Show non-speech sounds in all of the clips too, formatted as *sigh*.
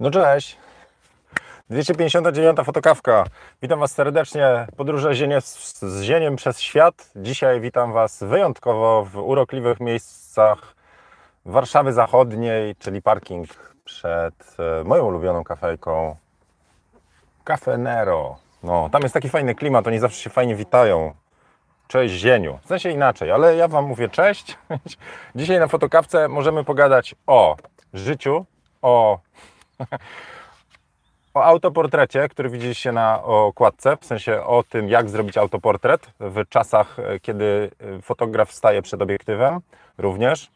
No cześć. 259 fotokawka. Witam Was serdecznie. Podróże zienie, z zieniem przez świat. Dzisiaj witam Was wyjątkowo w urokliwych miejscach Warszawy Zachodniej, czyli parking przed e, moją ulubioną kafejką Cafe Nero. No, tam jest taki fajny klimat, oni zawsze się fajnie witają. Cześć Zieniu. W sensie inaczej, ale ja Wam mówię cześć. *laughs* Dzisiaj na fotokawce możemy pogadać o życiu, o o autoportrecie, który widzieliście na okładce, w sensie o tym, jak zrobić autoportret w czasach, e, kiedy e, fotograf staje przed obiektywem również.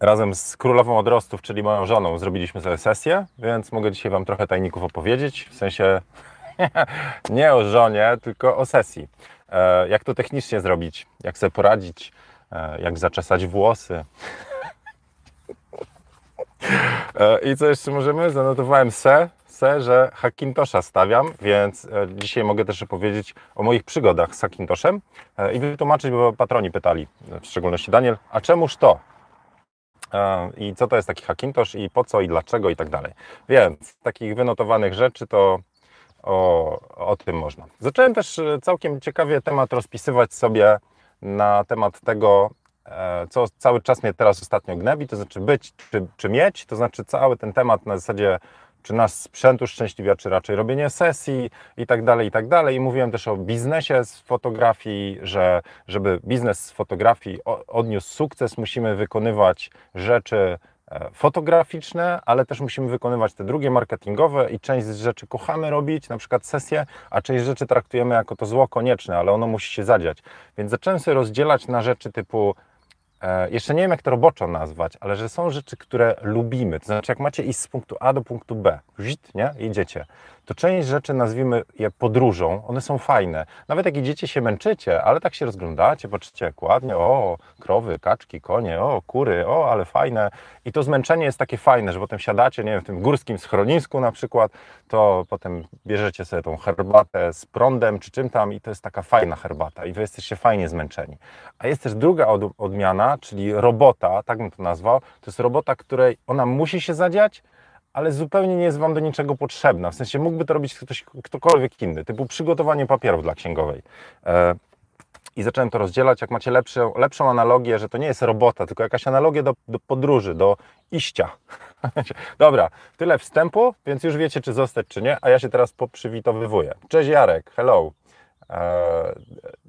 Razem z królową odrostów, czyli moją żoną, zrobiliśmy sobie sesję, więc mogę dzisiaj Wam trochę tajników opowiedzieć, w sensie *laughs* nie o żonie, tylko o sesji. E, jak to technicznie zrobić, jak sobie poradzić, jak zaczesać włosy, I co jeszcze możemy? Zanotowałem se, se że Hackintosha stawiam, więc e, dzisiaj mogę też opowiedzieć o moich przygodach z Hackintoszem e, i wytłumaczyć, bo patroni pytali, w szczególności Daniel, a czemuż to? I co to jest taki Hackintosh i po co i dlaczego i tak dalej. Więc takich wynotowanych rzeczy to o, o tym można. Zacząłem też całkiem ciekawie temat rozpisywać sobie na temat tego, E, co cały czas mnie teraz ostatnio gnebi, to znaczy być czy, czy mieć, to znaczy cały ten temat na zasadzie czy nasz sprzęt uszczęśliwia, czy raczej robienie sesji i tak dalej, i tak dalej. I mówiłem też o biznesie z fotografii, że żeby biznes z fotografii odniósł sukces, musimy wykonywać rzeczy e, fotograficzne, ale też musimy wykonywać te drugie marketingowe i część z rzeczy kochamy robić, na przykład sesje, a część rzeczy traktujemy jako to zło konieczne, ale ono musi się zadziać. Więc zacząłem sobie rozdzielać na rzeczy typu E, jeszcze nie wiem, jak to roboczo nazwać, ale że są rzeczy, które lubimy. To znaczy, jak macie iść z punktu A do punktu B, nie? Idziecie to część rzeczy nazwijmy je podróżą, one są fajne. Nawet jak idziecie się męczycie, ale tak się rozglądacie, patrzycie jak ładnie, o, krowy, kaczki, konie, o, kury, o, ale fajne. I to zmęczenie jest takie fajne, że potem siadacie, nie wiem, w tym górskim schronisku na przykład, to potem bierzecie sobie tą herbatę z prądem czy czym tam i to jest taka fajna herbata i wy jesteście fajnie zmęczeni. A jest też druga odmiana, czyli robota, tak bym to nazwał, to jest robota, której ona musi się zadziać, ale zupełnie nie jest Wam do niczego potrzebna. W sensie mógłby to robić ktoś, ktokolwiek inny, typu przygotowanie papierów dla księgowej. E, I zacząłem to rozdzielać, jak macie lepszą, lepszą analogię, że to nie jest robota, tylko jakaś analogia do, do podróży, do iścia. *laughs* Dobra, tyle wstępu, więc już wiecie, czy zostać, czy nie, a ja się teraz poprzywitowywuję. Cześć Jarek, hello. E,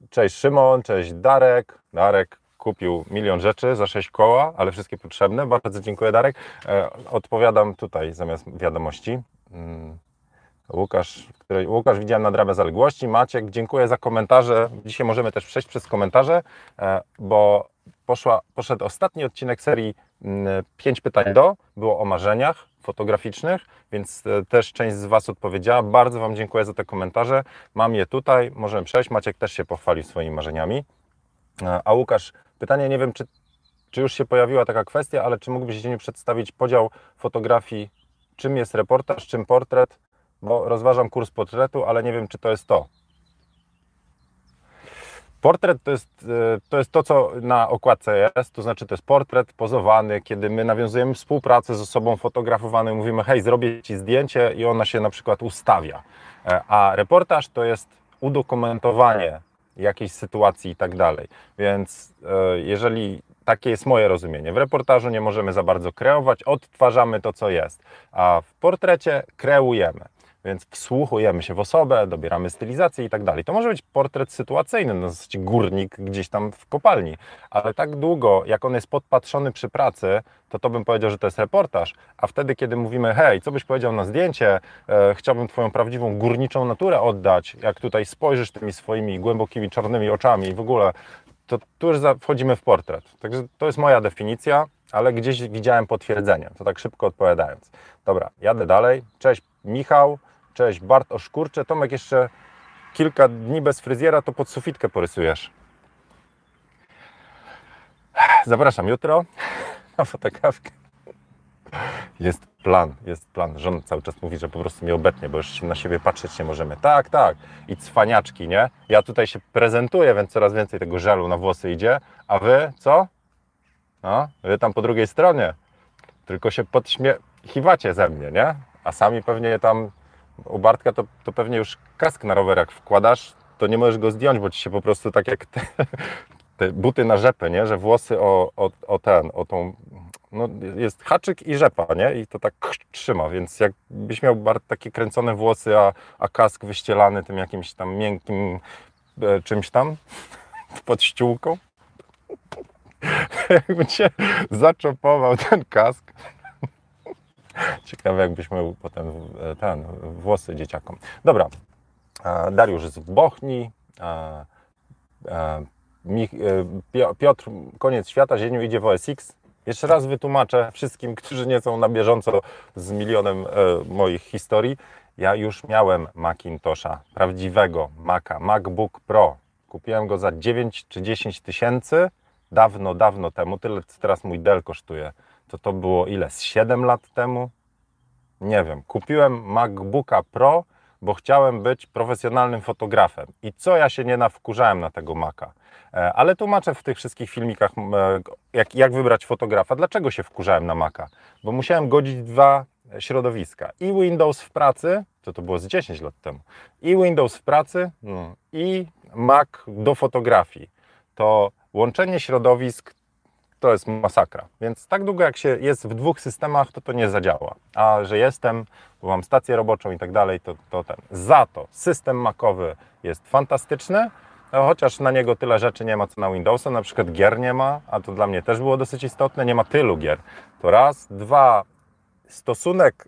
cześć Szymon, cześć Darek. Darek, kupił milion rzeczy za sześć koła, ale wszystkie potrzebne. Bardzo dziękuję, Darek. E, odpowiadam tutaj zamiast wiadomości. Mm. Łukasz, który, Łukasz widziałem nadrabia zaległości. Maciek, dziękuję za komentarze. Dzisiaj możemy też przejść przez komentarze, e, bo poszła, poszedł ostatni odcinek serii 5 mm, pytań do. Było o marzeniach fotograficznych, więc e, też część z Was odpowiedziała. Bardzo Wam dziękuję za te komentarze. Mam je tutaj, możemy przejść. Maciek też się pochwalił swoimi marzeniami. A Łukasz Pytanie, nie wiem, czy, czy już się pojawiła taka kwestia, ale czy mógłbyś Dzień przedstawić podział fotografii, czym jest reportaż, czym portret, bo rozważam kurs portretu, ale nie wiem, czy to jest to. Portret to jest, e, to jest to, co na okładce jest, to znaczy to jest portret pozowany, kiedy my nawiązujemy współpracę z osobą fotografowaną, mówimy, hej, zrobię Ci zdjęcie i ona się na przykład ustawia. E, a reportaż to jest udokumentowanie jakiejś sytuacji i tak dalej. Więc e, jeżeli takie jest moje rozumienie, w reportażu nie możemy za bardzo kreować, odtwarzamy to, co jest, a w portrecie kreujemy. Więc wsłuchujemy się w osobę, dobieramy stylizację i tak dalej. To może być portret sytuacyjny, na zasadzie górnik gdzieś tam w kopalni, ale tak długo, jak on jest podpatrzony przy pracy, to to bym powiedział, że to jest reportaż. A wtedy, kiedy mówimy, hej, co byś powiedział na zdjęcie, e, chciałbym Twoją prawdziwą górniczą naturę oddać, jak tutaj spojrzysz tymi swoimi głębokimi czarnymi oczami i w ogóle, to tu już wchodzimy w portret. Także to jest moja definicja, ale gdzieś widziałem potwierdzenie, to tak szybko odpowiadając. Dobra, jadę dalej. Cześć Michał. Cześć, Bart Oszkurcze. Tomek, jeszcze kilka dni bez fryzjera, to pod sufitkę porysujesz. Zapraszam jutro *laughs* na fotokawkę. Jest plan, jest plan. Żon cały czas mówi, że po prostu mnie obetnie, bo już na siebie patrzeć nie możemy. Tak, tak. I cwaniaczki, nie? Ja tutaj się prezentuję, więc coraz więcej tego żelu na włosy idzie. A wy co? No, wy tam po drugiej stronie. Tylko się podśmie chiwacie ze mnie, nie? A sami pewnie tam u Bartka to, to pewnie już kask na rower jak wkładasz, to nie możesz go zdjąć, bo ci się po prostu tak jak te, *laughs* te buty na rzepę, nie? Że włosy o, o, o ten, o tą no, jest haczyk i rzepa, nie? I to tak trzyma, więc jakbyś miał bardzo takie kręcone włosy, a, a kask wyścielany tym jakimś tam miękkim e, czymś tam *laughs* pod ściółką, *laughs* jakby cię zaczopował ten kask. *laughs* Ciekawe, jakbyś miał potem e, ten, włosy dzieciakom. Dobra, e, Dariusz z Bochni, Piotr, koniec świata, zieniu idzie w OSX, jeszcze raz wytłumaczę wszystkim, którzy nie są na bieżąco z milionem e, moich historii. Ja już miałem Macintosha, prawdziwego Maca, MacBook Pro. Kupiłem go za 9 czy 10 tysięcy dawno, dawno temu. Tyle teraz mój Dell kosztuje. To to było ile? Z 7 lat temu? Nie wiem. Kupiłem MacBooka Pro, bo chciałem być profesjonalnym fotografem. I co ja się nie nawkurzałem na tego Maca. E, ale tłumaczę w tych wszystkich filmikach, e, jak, jak wybrać fotografa. Dlaczego się wkurzałem na Maca? Bo musiałem godzić dwa środowiska. I Windows w pracy, to to było z 10 lat temu, i Windows w pracy, no, i Mac do fotografii. To łączenie środowisk to jest masakra. Więc tak długo jak się jest w dwóch systemach, to to nie zadziała. A że jestem, bo mam stację roboczą i tak dalej, to, to ten. Za to system Macowy jest fantastyczny, chociaż na niego tyle rzeczy nie ma co na Windowsa, na przykład gier nie ma, a to dla mnie też było dosyć istotne, nie ma tylu gier. To raz, dwa, stosunek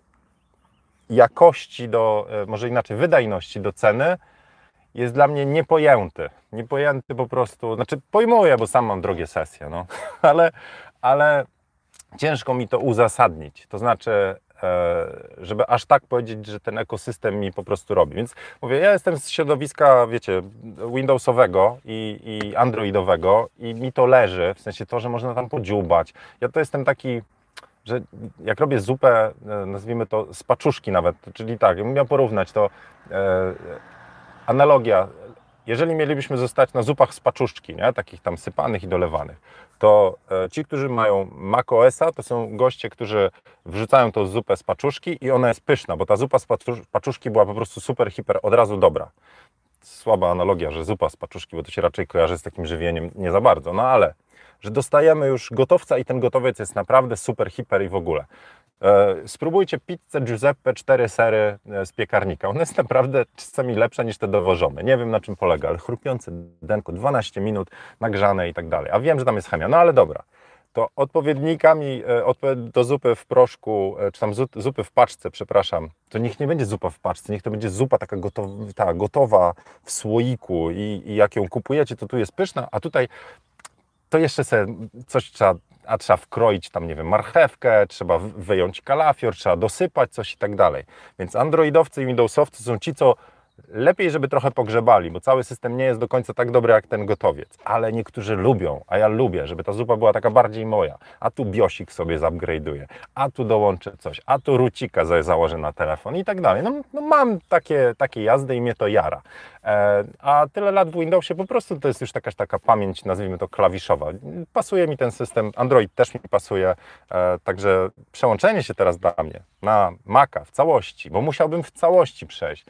jakości do, e, może inaczej, wydajności do ceny jest dla mnie niepojęty. Niepojęty po prostu, znaczy pojmuję, bo sam mam drogie sesje, no, *laughs* ale, ale ciężko mi to uzasadnić. To znaczy, E, żeby aż tak powiedzieć, że ten ekosystem mi po prostu robi. Więc mówię, ja jestem z środowiska, wiecie, Windowsowego i, i Androidowego i mi to leży, w sensie to, że można tam podziubać. Ja to jestem taki, że jak robię zupę, e, nazwijmy to z paczuszki nawet, czyli tak, bym miał porównać to, e, analogia, jeżeli mielibyśmy zostać na zupach z paczuszki, nie? takich tam sypanych i dolewanych, to e, ci, którzy mają macOSa, to są goście, którzy wrzucają tą zupę z paczuszki i ona jest pyszna, bo ta zupa z paczuszki była po prostu super, hiper, od razu dobra. Słaba analogia, że zupa z paczuszki, bo to się raczej kojarzy z takim żywieniem nie za bardzo, no ale że dostajemy już gotowca i ten gotowiec jest naprawdę super, hiper i w ogóle. E, spróbujcie pizzę Giuseppe 4 sery e, z piekarnika. Ona jest naprawdę czasami lepsza niż te dowożone. Nie wiem na czym polega, ale chrupiące denko, 12 minut, nagrzane i tak dalej. A wiem, że tam jest chemia, no ale dobra. To odpowiednikami e, do zupy w proszku, czy tam zupy w paczce, przepraszam, to niech nie będzie zupa w paczce, niech to będzie zupa taka gotowa, ta, gotowa w słoiku i, i jak ją kupujecie, to tu jest pyszna, a tutaj to jeszcze sobie coś trzeba a trzeba wkroić tam, nie wiem, marchewkę, trzeba wyjąć kalafior, trzeba dosypać coś i tak dalej. Więc androidowcy i windowsowcy są ci, co lepiej, żeby trochę pogrzebali, bo cały system nie jest do końca tak dobry jak ten gotowiec. Ale niektórzy lubią, a ja lubię, żeby ta zupa była taka bardziej moja. A tu biosik sobie zupgrade'uję, a tu dołączę coś, a tu rucika założę na telefon i tak dalej. No, no mam takie, takie jazdy i mnie to jara. E, a tyle lat w Windowsie po prostu to jest już jakaś taka pamięć, nazwijmy to klawiszowa. Pasuje mi ten system, Android też mi pasuje, e, także przełączenie się teraz dla mnie na Maca w całości, bo musiałbym w całości przejść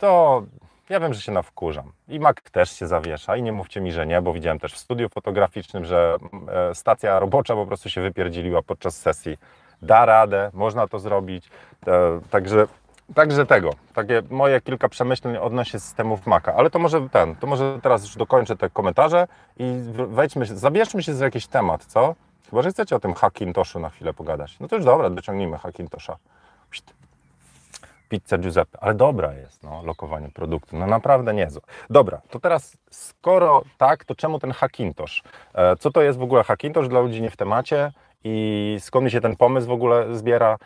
to ja wiem, że się nawkurzam. I Mac też się zawiesza i nie mówcie mi, że nie, bo widziałem też w studiu fotograficznym, że e, stacja robocza po prostu się wypierdzieliła podczas sesji. Da radę, można to zrobić. E, także, także tego, takie moje kilka przemyśleń odnośnie systemów Maca. Ale to może ten, to może teraz już dokończę te komentarze i wejdźmy zabierzmy się za jakiś temat, co? Chyba, że chcecie o tym Hackintoshu na chwilę pogadać. No to już dobra, dociągnijmy Hackintosha pizza Giuseppe, ale dobra jest, no, lokowanie produktu, no naprawdę niezłe. Dobra, to teraz skoro tak, to czemu ten Hackintosh? E, co to jest w ogóle Hackintosh dla ludzi nie w temacie i skąd się ten pomysł w ogóle zbiera?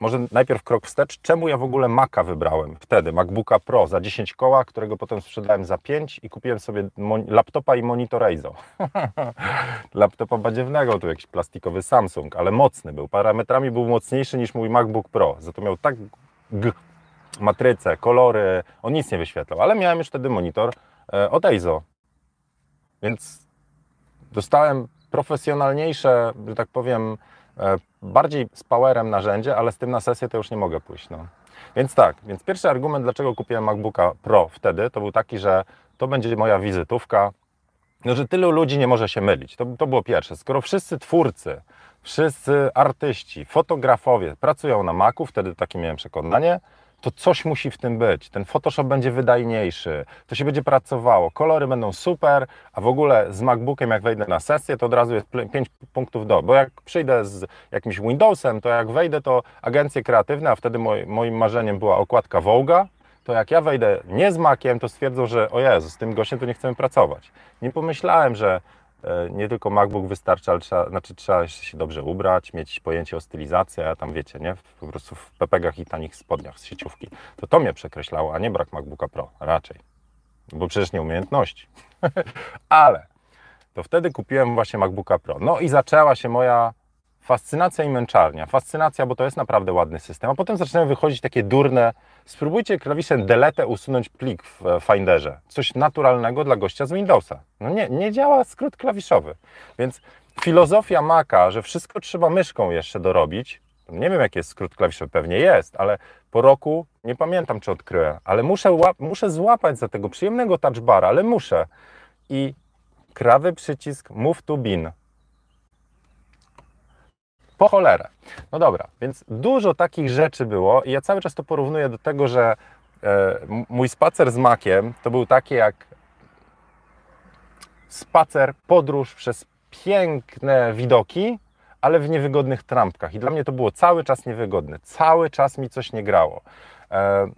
Może najpierw krok wstecz, czemu ja w ogóle Maca wybrałem wtedy, MacBooka Pro za 10 koła, którego potem sprzedałem za 5 i kupiłem sobie laptopa i monitor Eizo. *laughs* Laptopa badziewnego, tu jakiś plastikowy Samsung, ale mocny był, parametrami był mocniejszy niż mój MacBook Pro, za to miał tak G, matrycę, kolory, on nic nie wyświetlał, ale miałem już wtedy monitor e, od EIZO, więc dostałem profesjonalniejsze, że tak powiem, e, bardziej z powerem narzędzie, ale z tym na sesję to już nie mogę pójść. No. Więc tak, więc pierwszy argument, dlaczego kupiłem MacBooka Pro wtedy, to był taki, że to będzie moja wizytówka, no, że tylu ludzi nie może się mylić. To, to było pierwsze. Skoro wszyscy twórcy, wszyscy artyści, fotografowie pracują na Macu, wtedy takie miałem przekonanie, to coś musi w tym być. Ten Photoshop będzie wydajniejszy, to się będzie pracowało, kolory będą super, a w ogóle z MacBookiem, jak wejdę na sesję, to od razu jest 5 punktów do. Bo jak przyjdę z jakimś Windowsem, to jak wejdę, to agencje kreatywne, a wtedy moj, moim marzeniem była okładka Voga, to jak ja wejdę nie z Maciem, to stwierdzą, że o Jezu, z tym gościem to nie chcemy pracować. Nie pomyślałem, że nie tylko MacBook wystarczy, ale trzeba, znaczy trzeba się dobrze ubrać, mieć pojęcie o stylizacji, a tam wiecie, nie? Po prostu w pepegach i tanich spodniach z sieciówki. To to mnie przekreślało, a nie brak MacBooka Pro, raczej. Bo przecież nie umiejętności. *laughs* ale to wtedy kupiłem właśnie MacBooka Pro. No i zaczęła się moja fascynacja i męczarnia. Fascynacja, bo to jest naprawdę ładny system, a potem zaczynają wychodzić takie durne. Spróbujcie klawiszem delete usunąć plik w Finderze. Coś naturalnego dla gościa z Windowsa. No nie, nie działa skrót klawiszowy. Więc filozofia Maca, że wszystko trzeba myszką jeszcze dorobić, nie wiem jaki jest skrót klawiszowy, pewnie jest, ale po roku nie pamiętam czy odkryłem, ale muszę, muszę złapać za tego przyjemnego touchbara, ale muszę. I krawy przycisk Move to Bin po cholerę. No dobra, więc dużo takich rzeczy było i ja cały czas to porównuję do tego, że e, mój spacer z makiem to był taki jak spacer, podróż przez piękne widoki, ale w niewygodnych trampkach. I dla mnie to było cały czas niewygodne. Cały czas mi coś nie grało. E,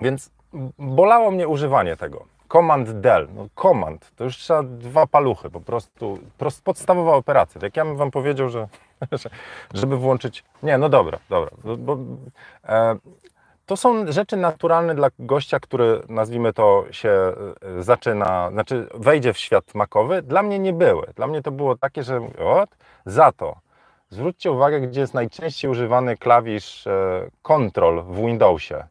więc bolało mnie używanie tego. Command Del, no command, to już trzeba dwa paluchy, po prostu prost, podstawowa operacja. Tak jak ja bym Wam powiedział, że *laughs* żeby włączyć. Nie, no dobra, dobra. Bo, e, to są rzeczy naturalne dla gościa, który nazwijmy to się e, zaczyna, znaczy wejdzie w świat makowy. Dla mnie nie były. Dla mnie to było takie, że o, za to. Zwróćcie uwagę, gdzie jest najczęściej używany klawisz e, Control w Windowsie.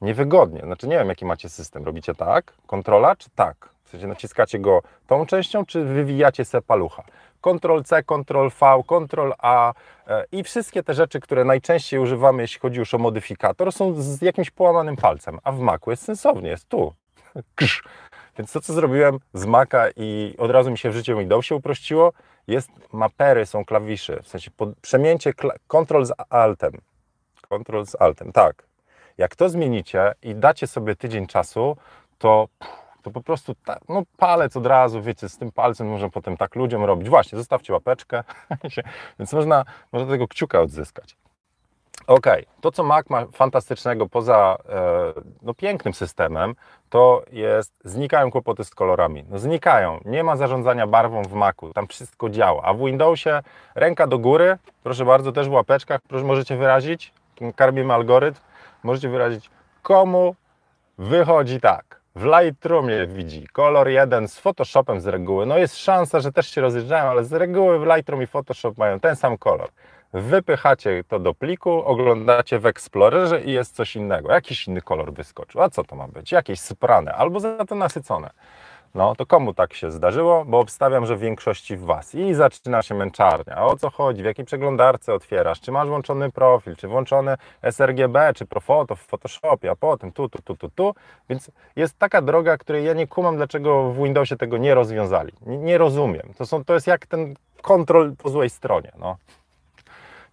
Niewygodnie. Znaczy nie wiem, jaki macie system. Robicie tak, kontrola, czy tak? W sensie naciskacie go tą częścią, czy wywijacie se palucha? Ctrl-C, Ctrl-V, Ctrl-A e, i wszystkie te rzeczy, które najczęściej używamy, jeśli chodzi już o modyfikator, są z jakimś połamanym palcem, a w Macu jest sensownie, jest tu. Ksz. Więc to, co zrobiłem z Maca i od razu mi się w życiu Windowsie uprościło, jest mapery, są klawisze, w sensie pod, przemieńcie Ctrl z Altem. Ctrl z Altem, tak. Jak to zmienicie i dacie sobie tydzień czasu, to to po prostu ta, no palec od razu, wiecie, z tym palcem można potem tak ludziom robić. Właśnie, zostawcie łapeczkę, *laughs* więc można, można tego kciuka odzyskać. Ok, to co Mac ma fantastycznego poza e, no, pięknym systemem, to jest, znikają kłopoty z kolorami. No, znikają, nie ma zarządzania barwą w Macu, tam wszystko działa, a w Windowsie ręka do góry, proszę bardzo, też w łapeczkach, proszę, możecie wyrazić, karbimy algorytm, możecie wyrazić komu wychodzi tak w Lightroomie widzi kolor jeden z Photoshopem z reguły. No jest szansa, że też się rozjeżdżają, ale z reguły w Lightroom i Photoshop mają ten sam kolor. Wypychacie to do pliku, oglądacie w Explorerze i jest coś innego. Jakiś inny kolor wyskoczył. A co to ma być? Jakieś sprane albo za to nasycone. No to komu tak się zdarzyło? Bo obstawiam, że w większości Was. I zaczyna się męczarnia. O co chodzi? W jakiej przeglądarce otwierasz? Czy masz włączony profil? Czy włączone sRGB? Czy Profoto w Photoshopie? A potem tu, tu, tu, tu, tu. Więc jest taka droga, której ja nie kumam, dlaczego w Windowsie tego nie rozwiązali. Nie, nie rozumiem. To, są, to jest jak ten kontrol po złej stronie. No.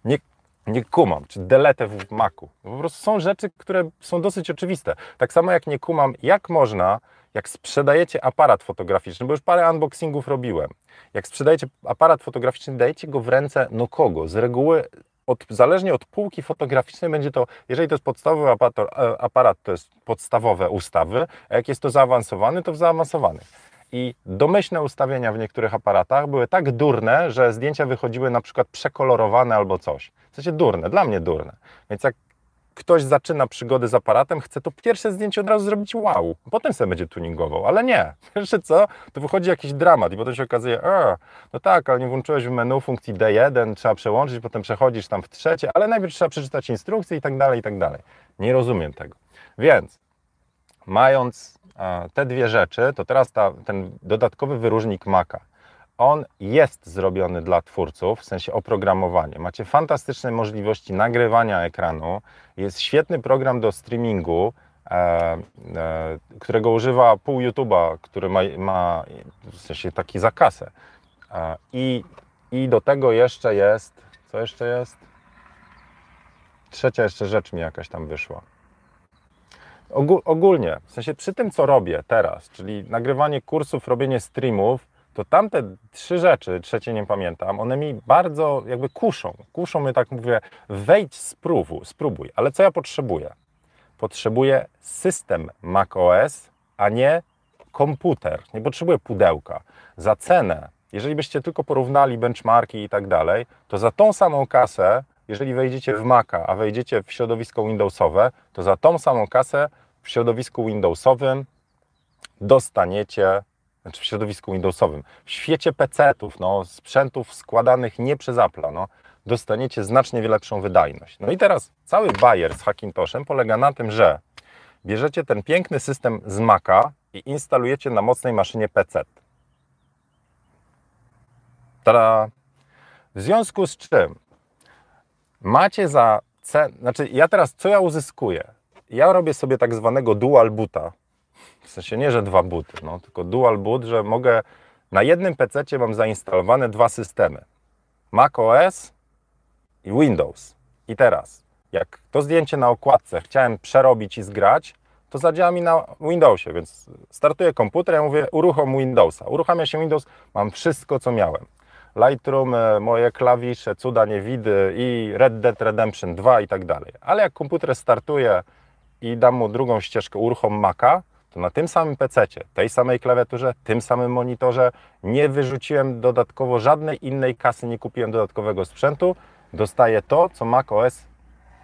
Nie, nie kumam, czy delete w Macu. Po prostu są rzeczy, które są dosyć oczywiste. Tak samo jak nie kumam, jak można jak sprzedajecie aparat fotograficzny, bo już parę unboxingów robiłem, jak sprzedajecie aparat fotograficzny, dajecie go w ręce no kogo? Z reguły od, zależnie od półki fotograficznej będzie to, jeżeli to jest podstawowy aparat, e, aparat, to jest podstawowe ustawy, a jak jest to zaawansowany, to w zaawansowanych. I domyślne ustawienia w niektórych aparatach były tak durne, że zdjęcia wychodziły na przykład przekolorowane albo coś. W sensie durne, dla mnie durne. Więc jak ktoś zaczyna przygody z aparatem, chce to pierwsze zdjęcie od razu zrobić wow, potem sobie będzie tuningował, ale nie. *laughs* Jeszcze co? To wychodzi jakiś dramat i potem się okazuje, a, no tak, ale nie włączyłeś w menu funkcji D1, trzeba przełączyć, potem przechodzisz tam w trzecie, ale najpierw trzeba przeczytać instrukcję i tak dalej, i tak dalej. Nie rozumiem tego. Więc mając te dwie rzeczy, to teraz ta, ten dodatkowy wyróżnik Maca. On jest zrobiony dla twórców, w sensie oprogramowanie. Macie fantastyczne możliwości nagrywania ekranu. Jest świetny program do streamingu, e, e, którego używa pół YouTube'a, który ma, ma w sensie taki zakasę. E, i, I do tego jeszcze jest, co jeszcze jest? Trzecia jeszcze rzecz mi jakaś tam wyszła. Ogólnie, w sensie przy tym, co robię teraz, czyli nagrywanie kursów, robienie streamów, to tamte trzy rzeczy, trzecie nie pamiętam, one mi bardzo jakby kuszą. Kuszą mnie, tak mówię, wejdź, spróbuj, spróbuj. Ale co ja potrzebuję? Potrzebuję system macOS, a nie komputer. Nie potrzebuję pudełka. Za cenę, jeżeli byście tylko porównali benchmarki i tak dalej, to za tą samą kasę, jeżeli wejdziecie w Maca, a wejdziecie w środowisko Windowsowe, to za tą samą kasę w środowisku Windowsowym dostaniecie znaczy w środowisku Windowsowym, w świecie PC-ów, no, sprzętów składanych nie przez Apple, no, dostaniecie znacznie lepszą wydajność. No i teraz cały bajer z Hackintoshem polega na tym, że bierzecie ten piękny system z Maca i instalujecie na mocnej maszynie PC. Tada! W związku z czym macie za cenę, znaczy ja teraz co ja uzyskuję? Ja robię sobie tak zwanego dual boota, w sensie nie, że dwa booty, no, tylko dual boot, że mogę na jednym PC mam zainstalowane dwa systemy. Mac OS i Windows. I teraz, jak to zdjęcie na okładce chciałem przerobić i zgrać, to zadziała mi na Windowsie, więc startuję komputer, ja mówię uruchom Windowsa. Uruchamia się Windows, mam wszystko, co miałem. Lightroom, e, moje klawisze, cuda niewidy i Red Dead Redemption 2 i tak dalej. Ale jak komputer startuje i dam mu drugą ścieżkę uruchom Maca, to na tym samym PC, tej samej klawiaturze, tym samym monitorze nie wyrzuciłem dodatkowo żadnej innej kasy, nie kupiłem dodatkowego sprzętu. Dostaję to, co macOS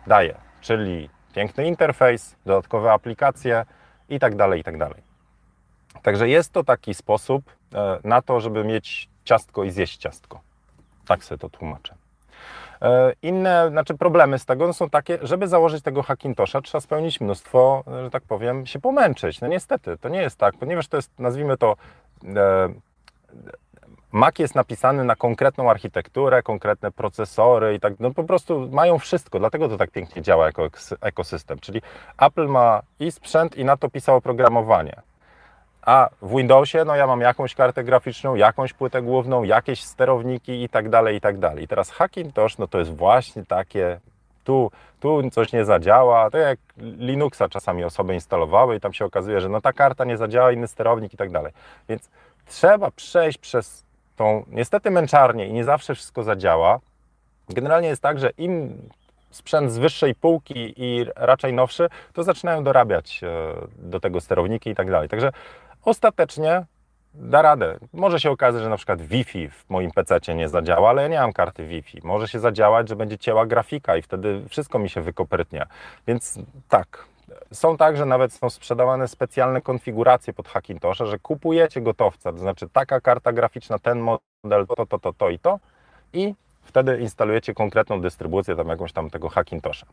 daje, czyli piękny interfejs, dodatkowe aplikacje i tak dalej, i tak dalej. Także jest to taki sposób e, na to, żeby mieć ciastko i zjeść ciastko. Tak sobie to tłumaczę. E, inne, znaczy problemy z tego są takie, żeby założyć tego Hackintosha, trzeba spełnić mnóstwo, że tak powiem, się pomęczyć. No niestety, to nie jest tak, ponieważ to jest, nazwijmy to, e, Mac jest napisany na konkretną architekturę, konkretne procesory i tak, no po prostu mają wszystko, dlatego to tak pięknie działa jako ekosystem. Czyli Apple ma i sprzęt, i na to pisał oprogramowanie. A w Windowsie, no ja mam jakąś kartę graficzną, jakąś płytę główną, jakieś sterowniki i tak dalej, i tak dalej. I teraz Hackintosh, no to jest właśnie takie, tu, tu coś nie zadziała, to jak Linuxa czasami osoby instalowały i tam się okazuje, że no ta karta nie zadziała, inny sterownik i tak dalej. Więc trzeba przejść przez tą niestety męczarnię i nie zawsze wszystko zadziała. Generalnie jest tak, że im sprzęt z wyższej półki i raczej nowszy, to zaczynają dorabiać e, do tego sterowniki i tak dalej. Także ostatecznie da radę. Może się okazać, że na przykład Wi-Fi w moim PC nie zadziała, ale ja nie mam karty Wi-Fi. Może się zadziałać, że będzie cięła grafika i wtedy wszystko mi się wykoprytnia. Więc tak, są także nawet są sprzedawane specjalne konfiguracje pod Hackintosha, że kupujecie gotowca, to znaczy taka karta graficzna, ten model, to, to, to, to i to i wtedy instalujecie konkretną dystrybucję, tam jakąś tam tego Hackintosha.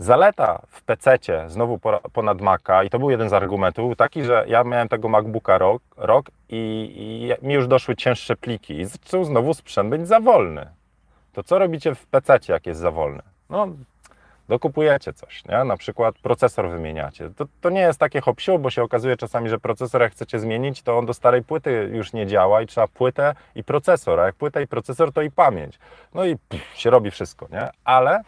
Zaleta w PC, znowu ponad Maca, i to był jeden z argumentów, taki, że ja miałem tego MacBooka rok, rok i, i mi już doszły cięższe pliki i zaczął znowu sprzęt być za wolny. To co robicie w PC, jak jest za wolny? No, dokupujecie coś, nie? na przykład procesor wymieniacie. To, to nie jest takie hop bo się okazuje czasami, że procesor jak chcecie zmienić, to on do starej płyty już nie działa i trzeba płytę i procesor, a jak płyta i procesor, to i pamięć. No i pff, się robi wszystko, nie? Ale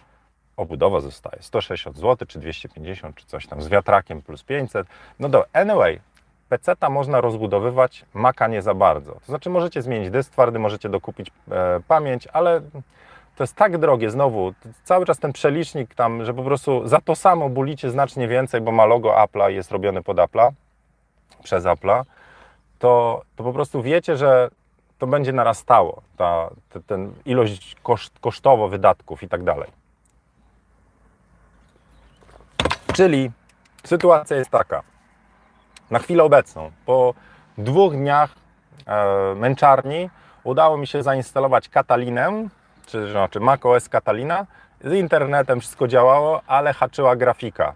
obudowa zostaje 160 zł, czy 250, czy coś tam z wiatrakiem plus 500. No do anyway, PC-ta można rozbudowywać, Maca nie za bardzo. To znaczy możecie zmienić dysk twardy, możecie dokupić e, pamięć, ale to jest tak drogie, znowu, cały czas ten przelicznik tam, że po prostu za to samo bulicie znacznie więcej, bo ma logo Apple'a i jest robiony pod Apple'a, przez Apple'a, to, to po prostu wiecie, że to będzie narastało, ta, ten ilość koszt, kosztowo wydatków i tak dalej. Czyli sytuacja jest taka. Na chwilę obecną, po dwóch dniach e, męczarni, udało mi się zainstalować Katalinę, czy znaczy macOS Catalina. Z internetem wszystko działało, ale haczyła grafika.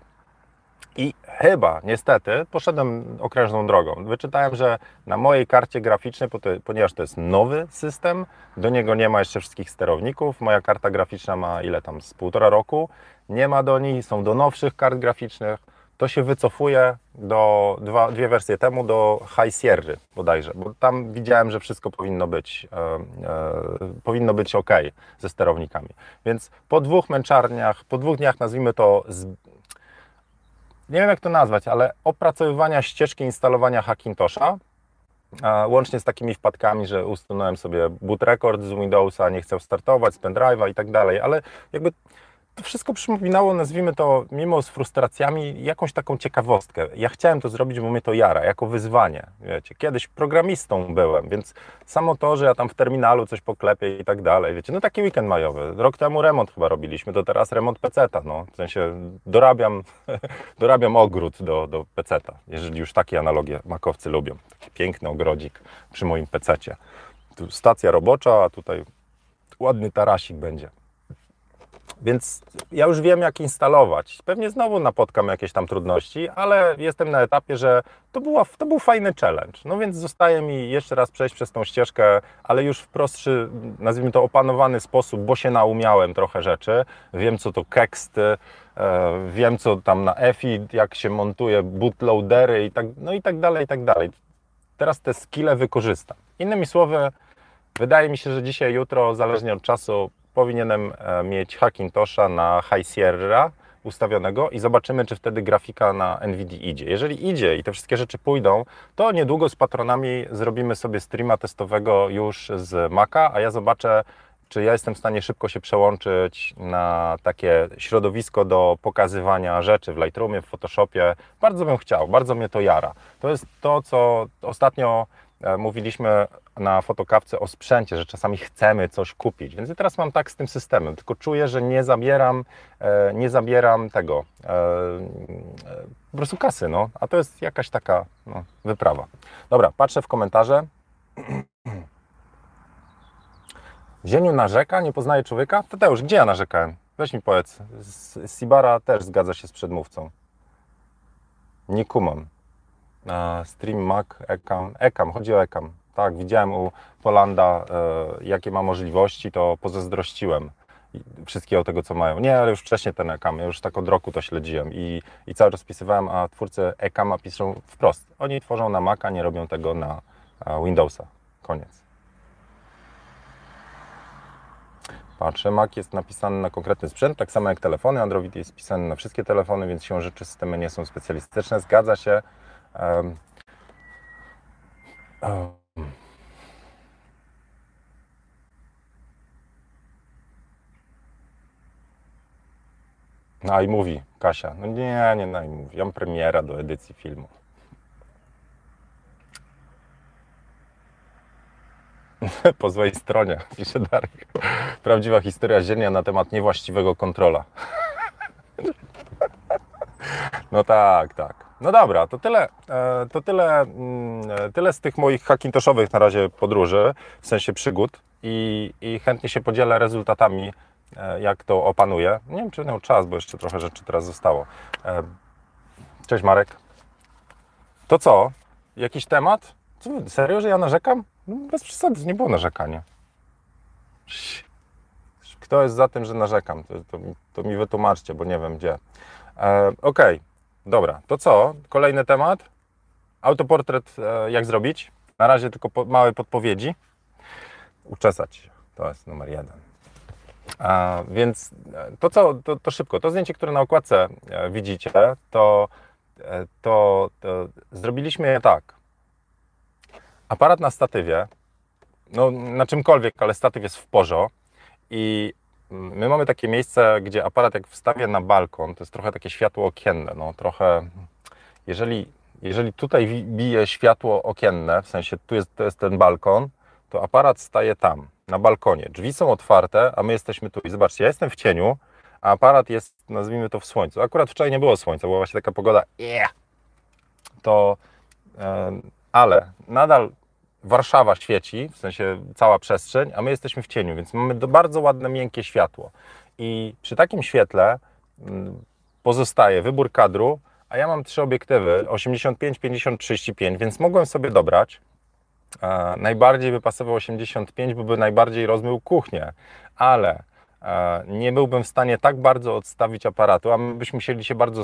I chyba, niestety, poszedłem okrężną drogą. Wyczytałem, że na mojej karcie graficznej, ponieważ to jest nowy system, do niego nie ma jeszcze wszystkich sterowników. Moja karta graficzna ma ile tam, z półtora roku. Nie ma do niej, są do nowszych kart graficznych. To się wycofuje do dwa, dwie wersje temu do High Sierra bodajże, bo tam widziałem, że wszystko powinno być, e, e, powinno być ok ze sterownikami. Więc po dwóch męczarniach, po dwóch dniach, nazwijmy to z, nie wiem jak to nazwać, ale opracowywania ścieżki instalowania Hackintosha, łącznie z takimi wpadkami, że usunąłem sobie boot record z Windowsa, nie chcę startować z pendrive'a i tak dalej, ale jakby to wszystko przypominało, nazwijmy to, mimo z frustracjami, jakąś taką ciekawostkę. Ja chciałem to zrobić, bo mnie to jara, jako wyzwanie. Wiecie, kiedyś programistą byłem, więc samo to, że ja tam w terminalu coś poklepię i tak dalej, wiecie, no taki weekend majowy. Rok temu remont chyba robiliśmy, to teraz remont peceta, no. W sensie dorabiam, *laughs* dorabiam ogród do, do peceta, jeżeli już takie analogie makowcy lubią. Taki piękny ogrodzik przy moim pececie. Tu stacja robocza, a tutaj ładny tarasik będzie. Więc ja już wiem, jak instalować. Pewnie znowu napotkam jakieś tam trudności, ale jestem na etapie, że to, była, to był fajny challenge. No więc zostaje mi jeszcze raz przejść przez tą ścieżkę, ale już w prostszy, nazwijmy to opanowany sposób, bo się naumiałem trochę rzeczy. Wiem, co to keksty, e, wiem, co tam na EFI, jak się montuje bootloadery i tak, no i tak dalej, i tak dalej. Teraz te skille wykorzystam. Innymi słowy, wydaje mi się, że dzisiaj, jutro, zależnie od czasu, powinienem e, mieć Hackintosha na High Sierra ustawionego i zobaczymy, czy wtedy grafika na NVIDIA idzie. Jeżeli idzie i te wszystkie rzeczy pójdą, to niedługo z patronami zrobimy sobie streama testowego już z Maca, a ja zobaczę, czy ja jestem w stanie szybko się przełączyć na takie środowisko do pokazywania rzeczy w Lightroomie, w Photoshopie. Bardzo bym chciał, bardzo mnie to jara. To jest to, co ostatnio mówiliśmy na fotokawce o sprzęcie, że czasami chcemy coś kupić. Więc teraz mam tak z tym systemem, tylko czuję, że nie zabieram, e, nie zabieram tego, e, po prostu kasy, no. A to jest jakaś taka no, wyprawa. Dobra, patrzę w komentarze. *clears throat* Zieniu narzeka, nie poznaje człowieka? Tadeusz, gdzie ja narzekałem? Weź mi powiedz. Sibara też zgadza się z przedmówcą. Nie kumam. Stream Mac, Ecam, Ecam, chodzi o Ecam. Tak, widziałem u Polanda, e, jakie ma możliwości, to pozazdrościłem wszystkiego tego, co mają. Nie, ale już wcześniej ten Ecam, ja już tak od roku to śledziłem i, i cały czas pisywałem, a twórcy Ecama piszą wprost. Oni tworzą na Maca, nie robią tego na Windowsa. Koniec. Patrzę, Mac jest napisany na konkretny sprzęt, tak samo jak telefony. Android jest pisany na wszystkie telefony, więc się rzeczy systemy nie są specjalistyczne. Zgadza się. Um, um. No i mówi Kasia, no nie, nie no i mówi, ja mam premiera do edycji filmu. *laughs* po złej stronie, *laughs* pisze Darek. Prawdziwa historia zienia na temat niewłaściwego kontrola. *laughs* no tak, tak. No dobra, to tyle, e, to tyle, mm, e, tyle z tych moich hackintoszowych na razie podróży, w sensie przygód i, i chętnie się podzielę rezultatami, e, jak to opanuję. Nie wiem, czy miał czas, bo jeszcze trochę rzeczy teraz zostało. Cześć Marek. To co? Jakiś temat? Co, serio, że ja narzekam? No, bez przesady, nie było narzekania. Kto jest za tym, że narzekam? To, to, to mi wytłumaczcie, bo nie wiem gdzie. Okej. Okay. Dobra, to co? Kolejny temat. Autoportret e, jak zrobić? Na razie tylko po, małe podpowiedzi. Uczesać się. To jest numer jeden. A, więc e, to co, to, to, szybko. To zdjęcie, które na okładce e, widzicie, to, to, to zrobiliśmy je tak. Aparat na statywie, no na czymkolwiek, ale statyw jest w porzo i My mamy takie miejsce, gdzie aparat jak wstawię na balkon, to jest trochę takie światło okienne, no trochę, jeżeli, jeżeli tutaj bije światło okienne, w sensie tu jest, to jest ten balkon, to aparat staje tam, na balkonie. Drzwi są otwarte, a my jesteśmy tu. I zobaczcie, ja jestem w cieniu, a aparat jest, nazwijmy to, w słońcu. Akurat wczoraj nie było słońca, była właśnie taka pogoda, yeah. to, ale nadal Warszawa świeci, w sensie cała przestrzeń, a my jesteśmy w cieniu, więc mamy bardzo ładne, miękkie światło. I przy takim świetle mm, pozostaje wybór kadru, a ja mam trzy obiektywy 85, 50, 35, więc mogłem sobie dobrać. Najbardziej by pasował 85, bo by najbardziej rozmył kuchnię, ale nie byłbym w stanie tak bardzo odstawić aparatu, a my byśmy musieli się bardzo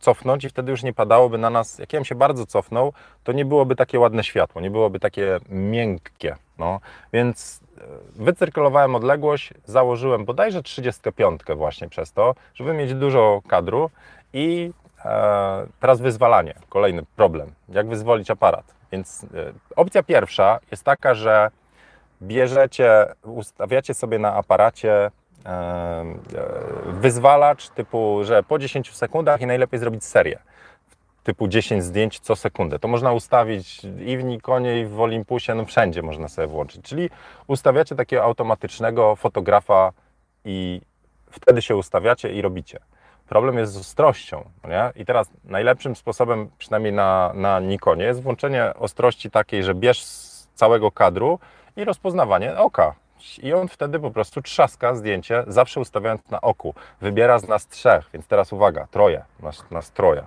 cofnąć i wtedy już nie padałoby na nas, jak ja bym się bardzo cofnął, to nie byłoby takie ładne światło, nie byłoby takie miękkie. No. Więc e, wycyrkulowałem odległość, założyłem bodajże 35 właśnie przez to, żeby mieć dużo kadru i e, teraz wyzwalanie, kolejny problem, jak wyzwolić aparat. Więc e, opcja pierwsza jest taka, że bierzecie, ustawiacie sobie na aparacie wyzwalacz typu, że po 10 sekundach i najlepiej zrobić serię typu 10 zdjęć co sekundę. To można ustawić i w Nikonie, i w Olympusie, no wszędzie można sobie włączyć. Czyli ustawiacie takiego automatycznego fotografa i wtedy się ustawiacie i robicie. Problem jest z ostrością. Nie? I teraz najlepszym sposobem, przynajmniej na, na Nikonie, jest włączenie ostrości takiej, że bierz z całego kadru i rozpoznawanie oka. I on wtedy po prostu trzaska zdjęcie, zawsze ustawiając na oku. Wybiera z nas trzech, więc teraz uwaga, troje, nas, nas troje.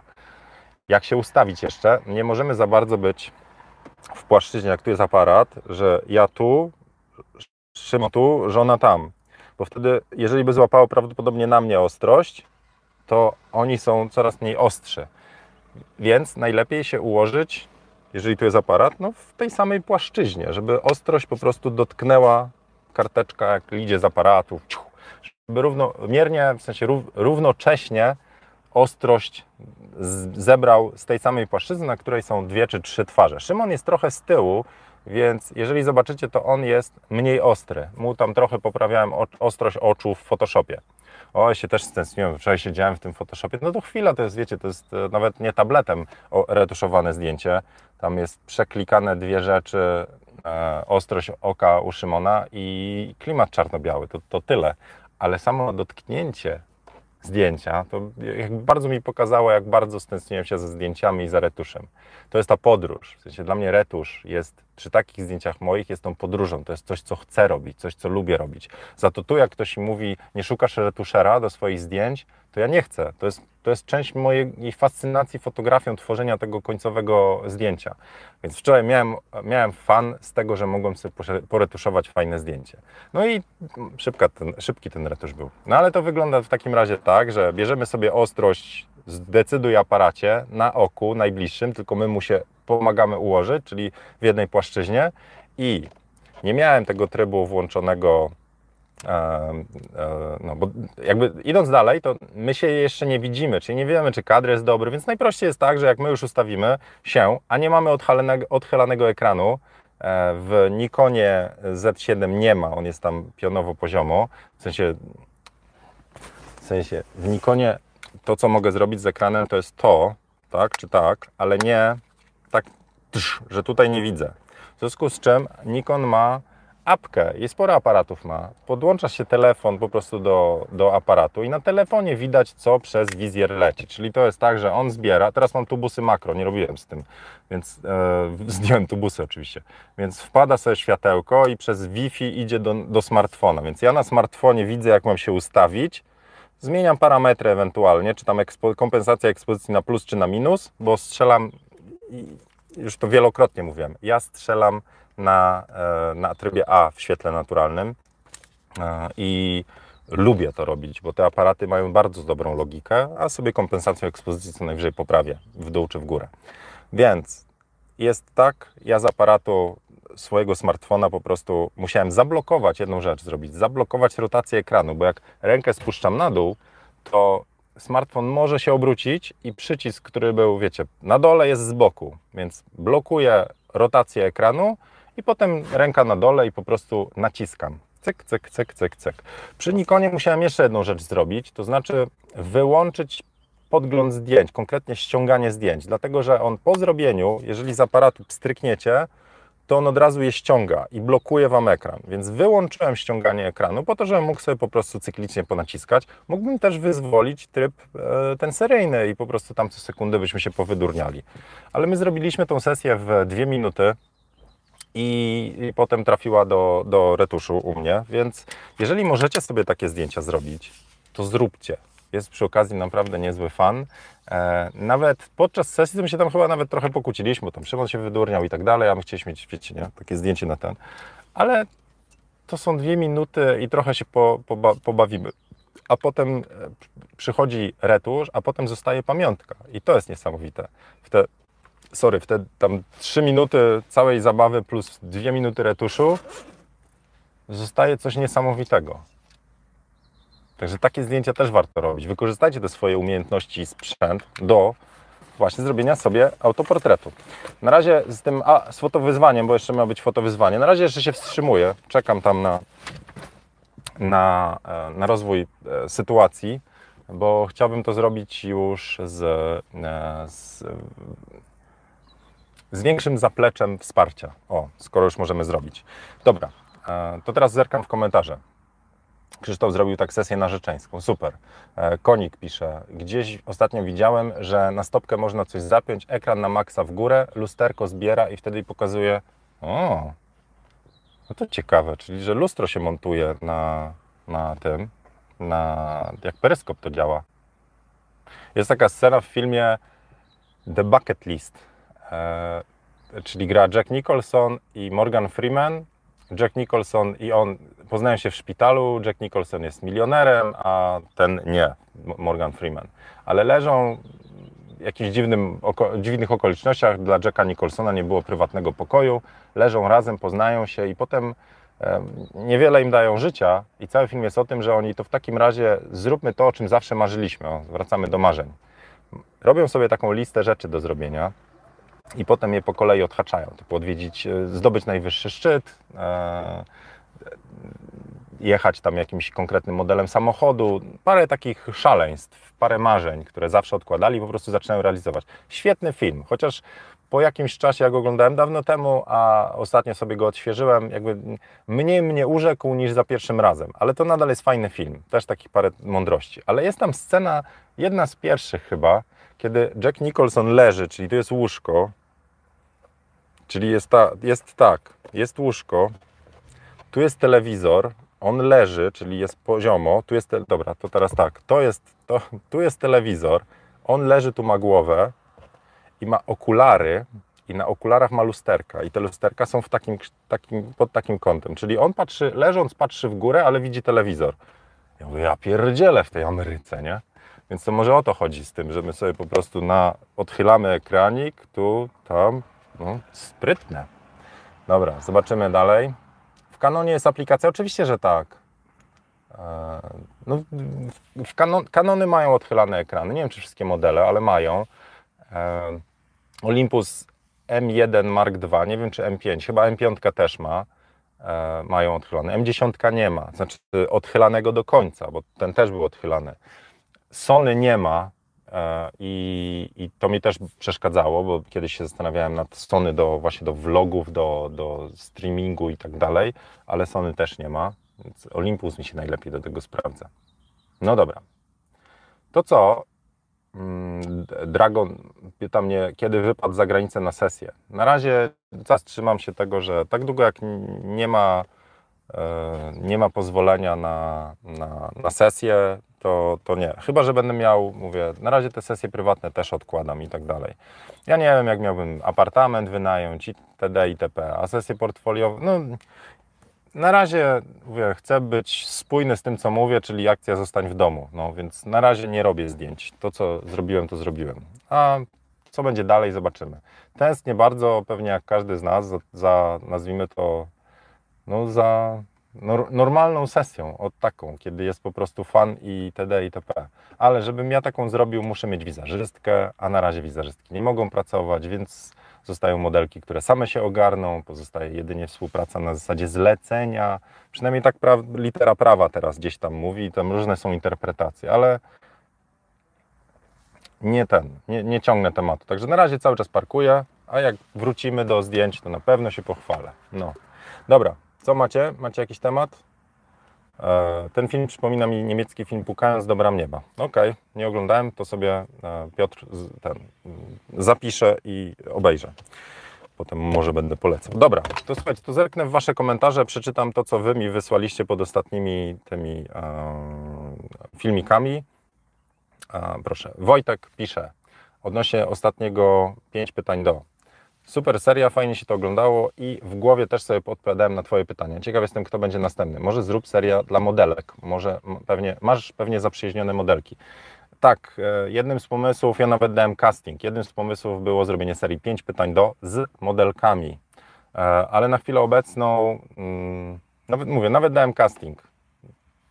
Jak się ustawić jeszcze? Nie możemy za bardzo być w płaszczyźnie, jak tu jest aparat, że ja tu, Szymon tu, żona tam. Bo wtedy, jeżeli by złapało prawdopodobnie na mnie ostrość, to oni są coraz mniej ostrzy. Więc najlepiej się ułożyć, jeżeli tu jest aparat, no w tej samej płaszczyźnie, żeby ostrość po prostu dotknęła karteczka, jak idzie z aparatu, żeby równomiernie, w sensie równocześnie ostrość zebrał z tej samej płaszczyzny, na której są dwie czy trzy twarze. Szymon jest trochę z tyłu, więc jeżeli zobaczycie, to on jest mniej ostry. Mu tam trochę poprawiałem ostrość oczu w Photoshopie. O, ja się też stęskniłem, wczoraj siedziałem w tym Photoshopie. No to chwila, to jest, wiecie, to jest e, nawet nie tabletem retuszowane zdjęcie. Tam jest przeklikane dwie rzeczy, ostrość oka u Szymona i klimat czarno-biały. To, to tyle. Ale samo dotknięcie zdjęcia, to bardzo mi pokazało, jak bardzo stęskniłem się ze zdjęciami i za retuszem. To jest ta podróż. W sensie dla mnie retusz jest przy takich zdjęciach moich jest tą podróżą. To jest coś, co chcę robić, coś, co lubię robić. Za to tu, jak ktoś mówi, nie szukasz retuszera do swoich zdjęć, to ja nie chcę. To jest, to jest część mojej fascynacji fotografią, tworzenia tego końcowego zdjęcia. Więc wczoraj miałem, miałem fan z tego, że mogłem sobie poretuszować fajne zdjęcie. No i szybka ten, szybki ten retusz był. No ale to wygląda w takim razie tak, że bierzemy sobie ostrość zdecyduj aparacie na oku najbliższym, tylko my mu się pomagamy ułożyć, czyli w jednej płaszczyźnie i nie miałem tego trybu włączonego no bo jakby idąc dalej, to my się jeszcze nie widzimy, czyli nie wiemy, czy kadr jest dobry, więc najprościej jest tak, że jak my już ustawimy się, a nie mamy odchylanego, odchylanego ekranu, e, w Nikonie Z7 nie ma, on jest tam pionowo poziomo, w sensie, w sensie w Nikonie to, co mogę zrobić z ekranem, to jest to, tak czy tak, ale nie tak, że tutaj nie widzę. W związku z czym Nikon ma apkę i sporo aparatów ma. Podłącza się telefon po prostu do, do aparatu i na telefonie widać, co przez wizjer leci. Czyli to jest tak, że on zbiera. Teraz mam tubusy makro, nie robiłem z tym, więc e, *laughs* zdjąłem tubusy oczywiście. Więc wpada sobie światełko i przez Wi-Fi idzie do, do smartfona. Więc ja na smartfonie widzę, jak mam się ustawić Zmieniam parametry ewentualnie, czy tam ekspo, kompensacja ekspozycji na plus czy na minus, bo strzelam, już to wielokrotnie mówiłem, ja strzelam na, e, na trybie A w świetle naturalnym e, i lubię to robić, bo te aparaty mają bardzo dobrą logikę, a sobie kompensacją ekspozycji co najwyżej poprawię w dół czy w górę. Więc jest tak, ja z aparatu swojego smartfona po prostu musiałem zablokować jedną rzecz zrobić, zablokować rotację ekranu, bo jak rękę spuszczam na dół, to smartfon może się obrócić i przycisk, który był, wiecie, na dole jest z boku, więc blokuje rotację ekranu i potem ręka na dole i po prostu naciskam. Cyk, cyk, cyk, cyk, cyk. Przy Nikonie musiałem jeszcze jedną rzecz zrobić, to znaczy wyłączyć podgląd zdjęć, konkretnie ściąganie zdjęć, dlatego że on po zrobieniu, jeżeli z aparatu strykniecie, to on od razu je ściąga i blokuje Wam ekran. Więc wyłączyłem ściąganie ekranu po to, żebym mógł sobie po prostu cyklicznie ponaciskać. Mógłbym też wyzwolić tryb e, ten seryjny i po prostu tam co sekundę byśmy się powydurniali. Ale my zrobiliśmy tą sesję w dwie minuty i, i potem trafiła do, do retuszu u mnie, więc jeżeli możecie sobie takie zdjęcia zrobić, to zróbcie. jest przy okazji naprawdę niezły fan. E, nawet podczas sesji my się tam chyba nawet trochę pokłóciliśmy, tam Szymon się wydurniał i tak dalej, a my chcieliśmy mieć, wiecie, nie? takie zdjęcie na ten. Ale to są dwie minuty i trochę się po, poba, pobawimy. A potem e, przychodzi retusz, a potem zostaje pamiątka. I to jest niesamowite. W te, sorry, w te tam trzy minuty całej zabawy plus dwie minuty retuszu zostaje coś niesamowitego. Także takie zdjęcia też warto robić. Wykorzystajcie te swoje umiejętności i sprzęt do właśnie zrobienia sobie autoportretu. Na razie z tym a, z fotowyzwaniem, bo jeszcze ma być fotowyzwanie, na razie jeszcze się wstrzymuję. Czekam tam na, na, e, na rozwój e, sytuacji, bo chciałbym to zrobić już z, e, z, z większym zapleczem wsparcia. O, skoro już możemy zrobić. Dobra, to teraz zerkam w komentarze. Krzysztof zrobił tak sesję narzeczeńską. Super. E, Konik pisze, gdzieś ostatnio widziałem, że na stopkę można coś zapiąć, ekran na maksa w górę, lusterko zbiera i wtedy pokazuje. O, no to ciekawe, czyli że lustro się montuje na, na tym, na, jak peryskop to działa. Jest taka scena w filmie The Bucket List, e, czyli gra Jack Nicholson i Morgan Freeman Jack Nicholson i on poznają się w szpitalu. Jack Nicholson jest milionerem, a ten nie, Morgan Freeman. Ale leżą w jakichś dziwnym, oko, dziwnych okolicznościach. Dla Jacka Nicholsona nie było prywatnego pokoju. Leżą razem, poznają się i potem e, niewiele im dają życia. I cały film jest o tym, że oni to w takim razie zróbmy to, o czym zawsze marzyliśmy. O, wracamy do marzeń. Robią sobie taką listę rzeczy do zrobienia i potem je po kolei odhaczają. Typu odwiedzić, e, zdobyć najwyższy szczyt, e, jechać tam jakimś konkretnym modelem samochodu, parę takich szaleństw, parę marzeń, które zawsze odkładali, po prostu zaczynają realizować. Świetny film, chociaż po jakimś czasie, jak oglądałem dawno temu, a ostatnio sobie go odświeżyłem, jakby mniej mnie urzekł niż za pierwszym razem, ale to nadal jest fajny film, też taki parę mądrości. Ale jest tam scena, jedna z pierwszych chyba, kiedy Jack Nicholson leży, czyli to jest łóżko, czyli jest, ta, jest tak, jest łóżko, tu jest telewizor, on leży, czyli jest poziomo, tu jest, dobra, to teraz tak, to jest, to, tu jest telewizor, on leży, tu ma głowę i ma okulary i na okularach ma lusterka i te lusterka są w takim, takim, pod takim kątem, czyli on patrzy, leżąc patrzy w górę, ale widzi telewizor. Ja mówię, ja pierdzielę w tej Ameryce, nie? Więc to może o to chodzi z tym, że my sobie po prostu na, odchylamy ekranik, tu, tam, no, sprytne. Dobra, zobaczymy dalej. W Canonie jest aplikacja? Oczywiście, że tak. E, no, w kanon, kanony mają odchylane ekrany. Nie wiem, czy wszystkie modele, ale mają. E, Olympus M1 Mark II, nie wiem, czy M5, chyba M5 też ma. E, mają odchylone. M10 nie ma, znaczy odchylanego do końca, bo ten też był odchylany. Sony nie ma e, i, i, to mi też przeszkadzało, bo kiedyś się zastanawiałem nad Sony do właśnie do vlogów, do, do streamingu i tak dalej, ale Sony też nie ma, więc Olympus mi się najlepiej do tego sprawdza. No dobra. To co? Mm, Dragon pyta mnie, kiedy wypadł za granicę na sesję. Na razie zatrzymam się tego, że tak długo jak nie ma, e, nie ma pozwolenia na, na, na sesję, to, to nie. Chyba, że będę miał, mówię, na razie te sesje prywatne też odkładam i tak dalej. Ja nie wiem, jak miałbym apartament wynająć, itd., itp., a sesje portfoliowe, no na razie mówię, chcę być spójny z tym, co mówię, czyli akcja zostań w domu, no więc na razie nie robię zdjęć. To, co zrobiłem, to zrobiłem. A co będzie dalej, zobaczymy. Tęsknię bardzo, pewnie jak każdy z nas, za, za nazwijmy to, no za normalną sesją, od taką, kiedy jest po prostu fan i td. itp. Ale żebym ja taką zrobił, muszę mieć wizerzystkę, a na razie wizerzystki nie mogą pracować, więc zostają modelki, które same się ogarną, pozostaje jedynie współpraca na zasadzie zlecenia. Przynajmniej tak pra litera prawa teraz gdzieś tam mówi, tam różne są interpretacje, ale nie ten, nie, nie ciągnę tematu. Także na razie cały czas parkuję, a jak wrócimy do zdjęć, to na pewno się pochwalę. No. Dobra, co macie? Macie jakiś temat? E, ten film przypomina mi niemiecki film Pukając do bram nieba. Okej, okay, nie oglądałem, to sobie e, Piotr ten, zapiszę i obejrzę. Potem może będę polecał. Dobra, to słuchajcie, to zerknę w Wasze komentarze, przeczytam to, co Wy mi wysłaliście pod ostatnimi tymi e, filmikami A, proszę. Wojtek pisze odnośnie ostatniego pięć pytań do. Super seria, fajnie się to oglądało i w głowie też sobie podpowiadałem na Twoje pytania. Ciekaw jestem, kto będzie następny. Może zrób seria dla modelek. Może pewnie, masz pewnie zaprzyjaźnione modelki. Tak, e, jednym z pomysłów, ja nawet dałem casting, jednym z pomysłów było zrobienie serii 5 pytań do z modelkami, e, ale na chwilę obecną, mm, nawet mówię, nawet dałem casting,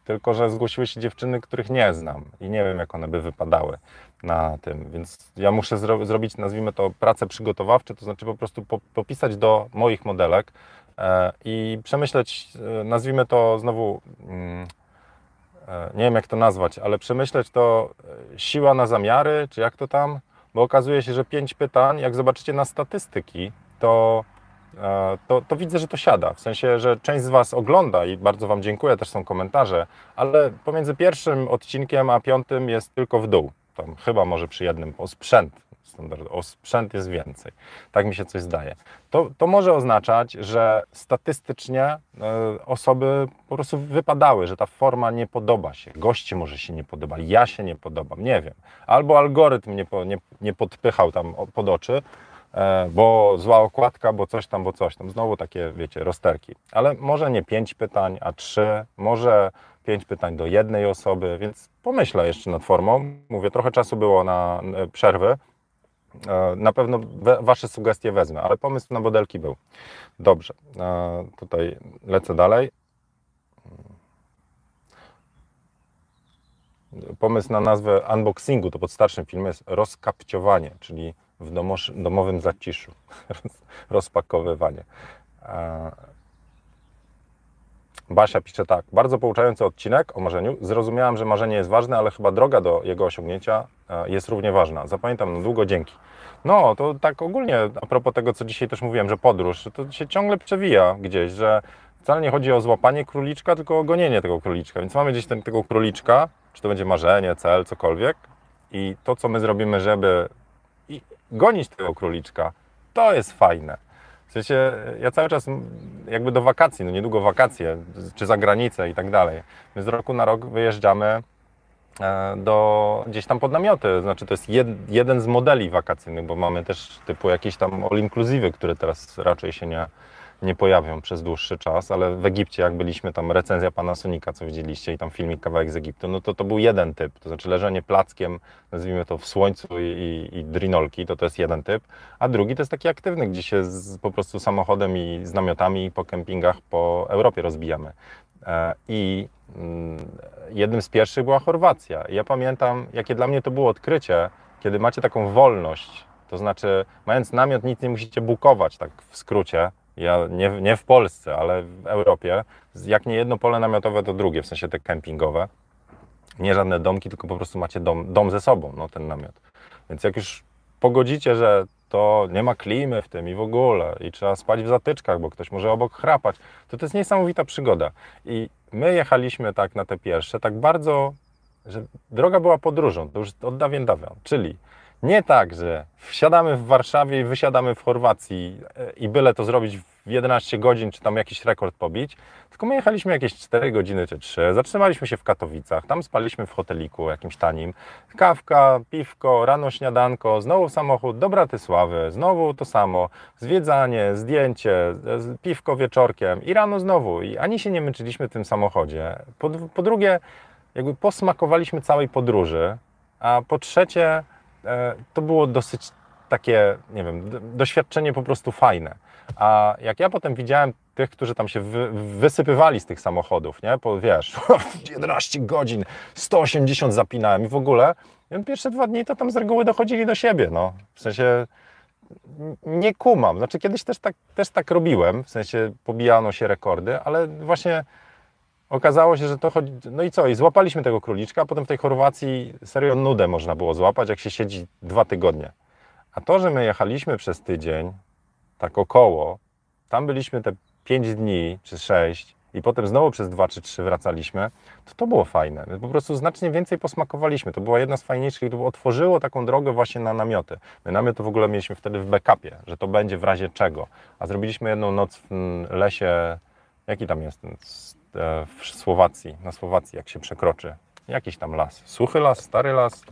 tylko że zgłosiły się dziewczyny, których nie znam i nie wiem, jak one by wypadały na tym, więc ja muszę zro zrobić, nazwijmy to, pracę przygotowawczą, to znaczy po prostu po popisać do moich modelek e, i przemyśleć, e, nazwijmy to znowu, mm, e, nie wiem jak to nazwać, ale przemyśleć to e, siła na zamiary, czy jak to tam, bo okazuje się, że pięć pytań, jak zobaczycie na statystyki, to E, to, to, widzę, że to siada. W sensie, że część z Was ogląda i bardzo Wam dziękuję, też są komentarze, ale pomiędzy pierwszym odcinkiem a piątym jest tylko w dół. Tam chyba może przy jednym o sprzęt. O sprzęt jest więcej. Tak mi się coś zdaje. To, to może oznaczać, że statystycznie e, osoby po prostu wypadały, że ta forma nie podoba się. Goście może się nie podoba, ja się nie podobam, nie wiem. Albo algorytm nie, nie, nie podpychał tam pod oczy, E, bo zła okładka, bo coś tam, bo coś tam. Znowu takie, wiecie, rozterki. Ale może nie pięć pytań, a trzy, może pięć pytań do jednej osoby, więc pomyślę jeszcze nad formą. Mówię, trochę czasu było na przerwy. E, na pewno Wasze sugestie wezmę, ale pomysł na modelki był. Dobrze, e, tutaj lecę dalej. Pomysł na nazwę unboxingu to pod starszym filmie jest rozkapciowanie, czyli w domowym zaciszu, *laughs* rozpakowywanie. Basia pisze tak, bardzo pouczający odcinek o marzeniu. Zrozumiałam, że marzenie jest ważne, ale chyba droga do jego osiągnięcia e, jest równie ważna. Zapamiętam na długo, dzięki. No, to tak ogólnie a propos tego, co dzisiaj też mówiłem, że podróż, to się ciągle przewija gdzieś, że wcale nie chodzi o złapanie króliczka, tylko o gonienie tego króliczka. Więc mamy gdzieś ten, tego króliczka, czy to będzie marzenie, cel, cokolwiek. I to, co my zrobimy, żeby gonić tego króliczka, to jest fajne. Sensie, ja cały czas jakby do wakacji, no niedługo wakacje, czy za granicę i tak dalej. My z roku na rok wyjeżdżamy e, do, gdzieś tam pod namioty. Znaczy, to jest jed, jeden z modeli wakacyjnych, bo mamy też typu jakieś tam all inclusive, które teraz raczej się nie, nie pojawią przez dłuższy czas, ale w Egipcie, jak byliśmy tam, recenzja Panasonica, co widzieliście, i tam filmik kawałek z Egiptu, no to to był jeden typ, to znaczy leżenie plackiem, nazwijmy to w słońcu i, i, i drinolki, to to jest jeden typ, a drugi to jest taki aktywny, gdzie się z, po prostu samochodem i z namiotami po kempingach po Europie rozbijamy. E, I mm, jednym z pierwszych była Chorwacja. Ja pamiętam, jakie dla mnie to było odkrycie, kiedy macie taką wolność, to znaczy, mając namiot, nic nie musicie bukować, tak w skrócie, ja nie, nie w Polsce, ale w Europie, jak nie jedno pole namiotowe, to drugie, w sensie te kempingowe. Nie żadne domki, tylko po prostu macie dom, dom ze sobą, no ten namiot. Więc jak już pogodzicie, że to nie ma klimy w tym i w ogóle, i trzeba spać w zatyczkach, bo ktoś może obok chrapać, to to jest niesamowita przygoda. I my jechaliśmy tak na te pierwsze, tak bardzo, że droga była podróżą, to już od dawien dawien, czyli nie tak, że wsiadamy w Warszawie i wysiadamy w Chorwacji e, i byle to zrobić w 11 godzin, czy tam jakiś rekord pobić, tylko my jechaliśmy jakieś 4 godziny czy 3, zatrzymaliśmy się w Katowicach, tam spaliśmy w hoteliku jakimś tanim, kawka, piwko, rano śniadanko, znowu samochód do Bratysławy, znowu to samo, zwiedzanie, zdjęcie, piwko wieczorkiem i rano znowu i ani się nie męczyliśmy w tym samochodzie. Po, po drugie, jakby posmakowaliśmy całej podróży, a po trzecie, E, to było dosyć takie, nie wiem, doświadczenie po prostu fajne. A jak ja potem widziałem tych, którzy tam się wy, wysypywali z tych samochodów, nie? Po, wiesz, *laughs* 11 godzin, 180 zapinałem i w ogóle, pierwsze dwa dni to tam z reguły dochodzili do siebie, no. W sensie nie kumam. Znaczy kiedyś też tak, też tak robiłem, w sensie pobijano się rekordy, ale właśnie Okazało się, że to chodzi. No i co? I złapaliśmy tego króliczka, potem w tej Chorwacji serio nudę można było złapać, jak się siedzi dwa tygodnie. A to, że my jechaliśmy przez tydzień, tak około, tam byliśmy te pięć dni czy sześć i potem znowu przez dwa czy trzy wracaliśmy, to to było fajne. My po prostu znacznie więcej posmakowaliśmy. To była jedna z fajniejszych, to otworzyło taką drogę właśnie na namioty. My namiot w ogóle mieliśmy wtedy w backupie, że to będzie w razie czego. A zrobiliśmy jedną noc w lesie, jaki tam jest E, w Słowacji, na Słowacji, jak się przekroczy. Jakiś tam las. Suchy las, stary las.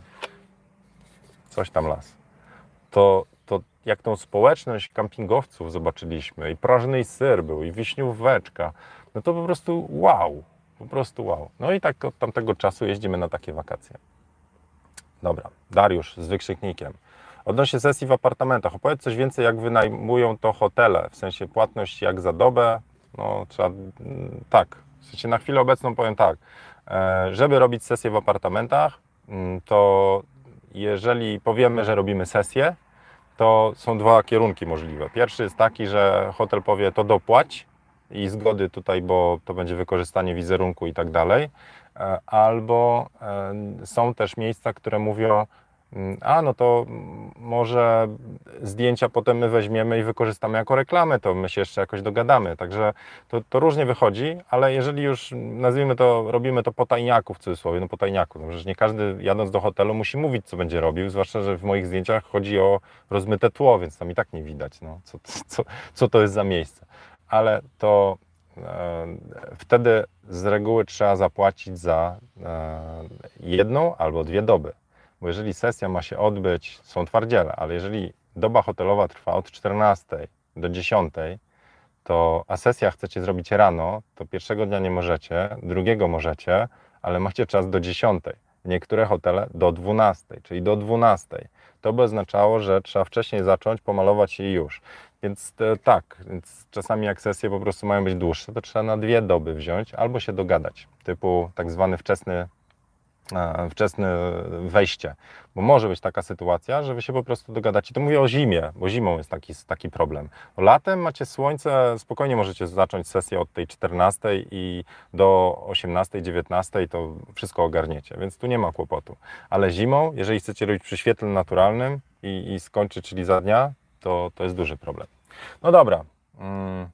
coś tam las. To, to jak tą społeczność kampingowców zobaczyliśmy, i prażny syr był, i wiśnióweczka, no to po prostu wow, po prostu wow. No i tak od tamtego czasu jeździmy na takie wakacje. Dobra, Dariusz z wykrzyknikiem. Odnośnie sesji w apartamentach, opowiedz coś więcej, jak wynajmują to hotele, w sensie płatność jak za dobę, no trzeba, mm, tak, w sensie na chwilę obecną powiem tak, e, żeby robić sesję w apartamentach, mm, to jeżeli powiemy, że robimy sesję, to są dwa kierunki możliwe. Pierwszy jest taki, że hotel powie to dopłać i zgody tutaj, bo to będzie wykorzystanie wizerunku i tak dalej. E, albo e, są też miejsca, które mówią, a no to może zdjęcia potem my weźmiemy i wykorzystamy jako reklamę, to my się jeszcze jakoś dogadamy. Także to, to różnie wychodzi, ale jeżeli już nazwijmy to, robimy to po tajniaku w cudzysłowie, no po tajniaku, no przecież nie każdy jadąc do hotelu musi mówić, co będzie robił, zwłaszcza, że w moich zdjęciach chodzi o rozmyte tło, więc tam i tak nie widać, no, co, co, co to jest za miejsce. Ale to e, wtedy z reguły trzeba zapłacić za e, jedną albo dwie doby. Bo jeżeli sesja ma się odbyć, są twardziele, ale jeżeli doba hotelowa trwa od 14 do 10, to a sesja chcecie zrobić rano, to pierwszego dnia nie możecie, drugiego możecie, ale macie czas do 10. Niektóre hotele do 12, czyli do 12. To by oznaczało, że trzeba wcześniej zacząć, pomalować i już. Więc e, tak, więc czasami jak sesje po prostu mają być dłuższe, to trzeba na dwie doby wziąć albo się dogadać, typu tak zwany wczesny, wczesne wejście. Bo może być taka sytuacja, że wy się po prostu dogadacie. To mówię o zimie, bo zimą jest taki, taki problem. Latem macie słońce, spokojnie możecie zacząć sesję od tej 14 i do 18, 19 to wszystko ogarniecie, więc tu nie ma kłopotu. Ale zimą, jeżeli chcecie robić przy świetle naturalnym i, i skończyć, czyli za dnia, to, to jest duży problem. No dobra. Mm.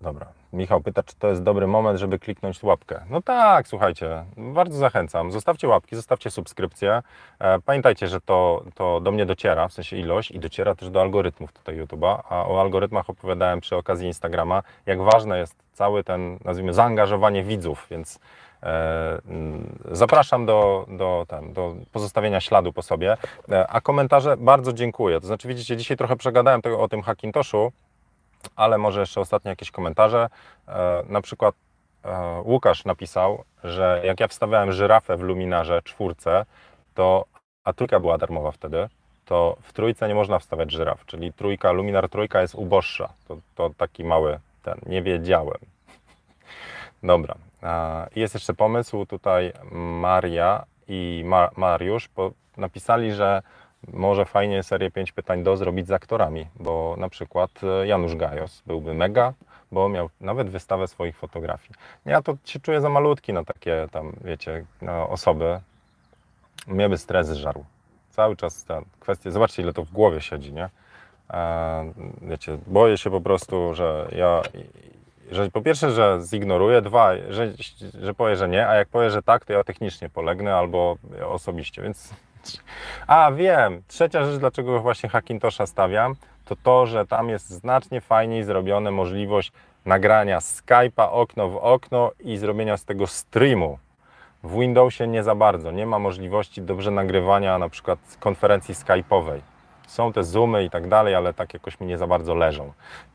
Dobra. Michał pyta, czy to jest dobry moment, żeby kliknąć łapkę. No tak, słuchajcie, bardzo zachęcam. Zostawcie łapki, zostawcie subskrypcję. E, pamiętajcie, że to, to do mnie dociera, w sensie ilość i dociera też do algorytmów tutaj YouTube'a, a o algorytmach opowiadałem przy okazji Instagrama, jak ważne jest cały ten, nazwijmy, zaangażowanie widzów, więc E, zapraszam do, do, do pozostawienia śladu po sobie. E, a komentarze bardzo dziękuję. To znaczy, widzicie, dzisiaj trochę przegadałem o tym Hackintoshu, ale może jeszcze ostatnie jakieś komentarze. E, na przykład Łukasz napisał, że jak ja wstawiałem żyrafę w luminarze czwórce, to, a trójka była darmowa wtedy, to w trójce nie można wstawiać żyraf, czyli trójka, luminar trójka jest uboższa. To, to taki mały ten, nie wiedziałem. *laughs* Dobra, jest jeszcze pomysł tutaj Maria i Mariusz napisali, że może fajnie serię 5 pytań do zrobić z aktorami, bo na przykład e, Janusz Gajos byłby mega, bo miał nawet wystawę swoich fotografii. Ja to się czuję za malutki na takie tam, wiecie, osoby. Mnie by stres zżarł. Cały czas ta kwestia, zobaczcie ile to w głowie siedzi, nie? E, wiecie, boję się po prostu, że ja że po pierwsze, że zignoruję, dwa, że, że powie, że nie, a jak powie, że tak, to ja technicznie polegnę albo osobiście, więc... A, wiem, trzecia rzecz, dlaczego właśnie Hackintosha stawiam, to to, że tam jest znacznie fajniej zrobione możliwość nagrania Skype'a okno w okno i zrobienia z tego streamu. W Windowsie nie za bardzo, nie ma możliwości dobrze nagrywania na przykład konferencji Skype'owej. Są te Zoomy i tak dalej, ale tak jakoś mi nie za bardzo leżą.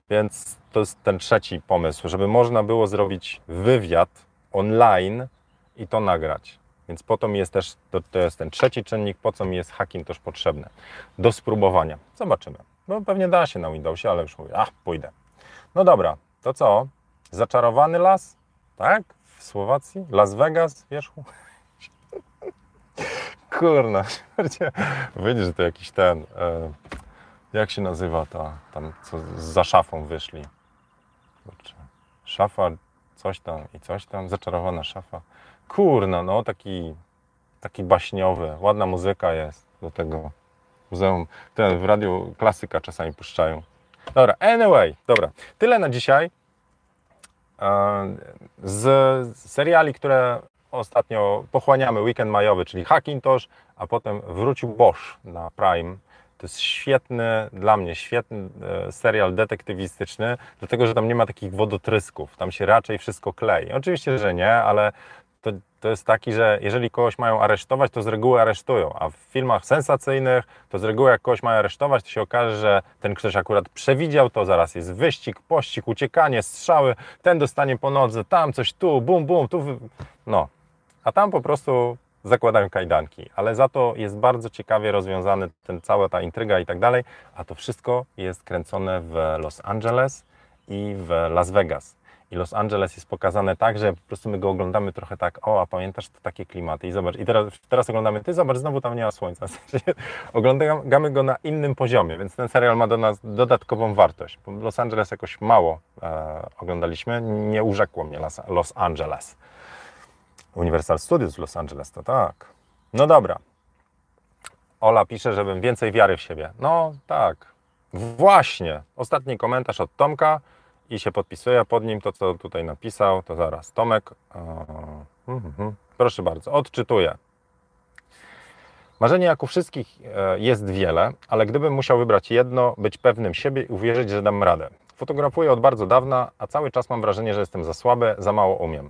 Więc to jest ten trzeci pomysł, żeby można było zrobić wywiad online i to nagrać. Więc po to mi jest też, to, to jest ten trzeci czynnik, po co mi jest hacking też potrzebny. Do spróbowania. Zobaczymy. No pewnie da się na Windowsie, ale już mówię, ach, pójdę. No dobra, to co? Zaczarowany las? Tak? W Słowacji? Las Vegas, wierzchu? *laughs* Kurna, widzisz, że to jakiś ten... E, jak się nazywa ta, tam co za szafą wyszli? Kurczę. Szafa, coś tam i coś tam, zaczarowana szafa. Kurna, no taki, taki baśniowy, ładna muzyka jest do tego muzeum. Ten w radiu klasyka czasami puszczają. Dobra, anyway, dobra. Tyle na dzisiaj. E, z seriali, które ostatnio pochłaniamy, weekend majowy, czyli Hackintosh, a potem wrócił Bosch na Prime. To jest świetny, dla mnie świetny e, serial detektywistyczny, dlatego że tam nie ma takich wodotrysków, tam się raczej wszystko klei. Oczywiście, że nie, ale to, to jest taki, że jeżeli kogoś mają aresztować, to z reguły aresztują, a w filmach sensacyjnych to z reguły jak kogoś mają aresztować, to się okaże, że ten ktoś akurat przewidział to, zaraz jest wyścig, pościg, uciekanie, strzały, ten dostanie po nodze, tam coś tu, bum, bum, tu, no. A tam po prostu zakładają kajdanki, ale za to jest bardzo ciekawie rozwiązany ten cała ta intryga i tak dalej, a to wszystko jest kręcone w Los Angeles i w Las Vegas. I Los Angeles jest pokazane tak, że po prostu my go oglądamy trochę tak, o, a pamiętasz to takie klimaty i zobacz, i teraz, teraz oglądamy, ty zobacz, znowu tam nie ma słońca. *laughs* Oglądamy go na innym poziomie, więc ten serial ma do nas dodatkową wartość. Los Angeles jakoś mało e, oglądaliśmy, nie urzekło mnie Los, Los Angeles. Universal Studios w Los Angeles, to tak. No dobra. Ola pisze, żebym więcej wiary w siebie. No tak. Właśnie. Ostatni komentarz od Tomka i się podpisuje pod nim to, co tutaj napisał. To zaraz. Tomek. Yy, proszę bardzo. Odczytuję. Marzenie jak u wszystkich e, jest wiele, ale gdybym musiał wybrać jedno, być pewnym siebie i uwierzyć, że dam radę. Fotografuję od bardzo dawna, a cały czas mam wrażenie, że jestem za słaby, za mało umiem.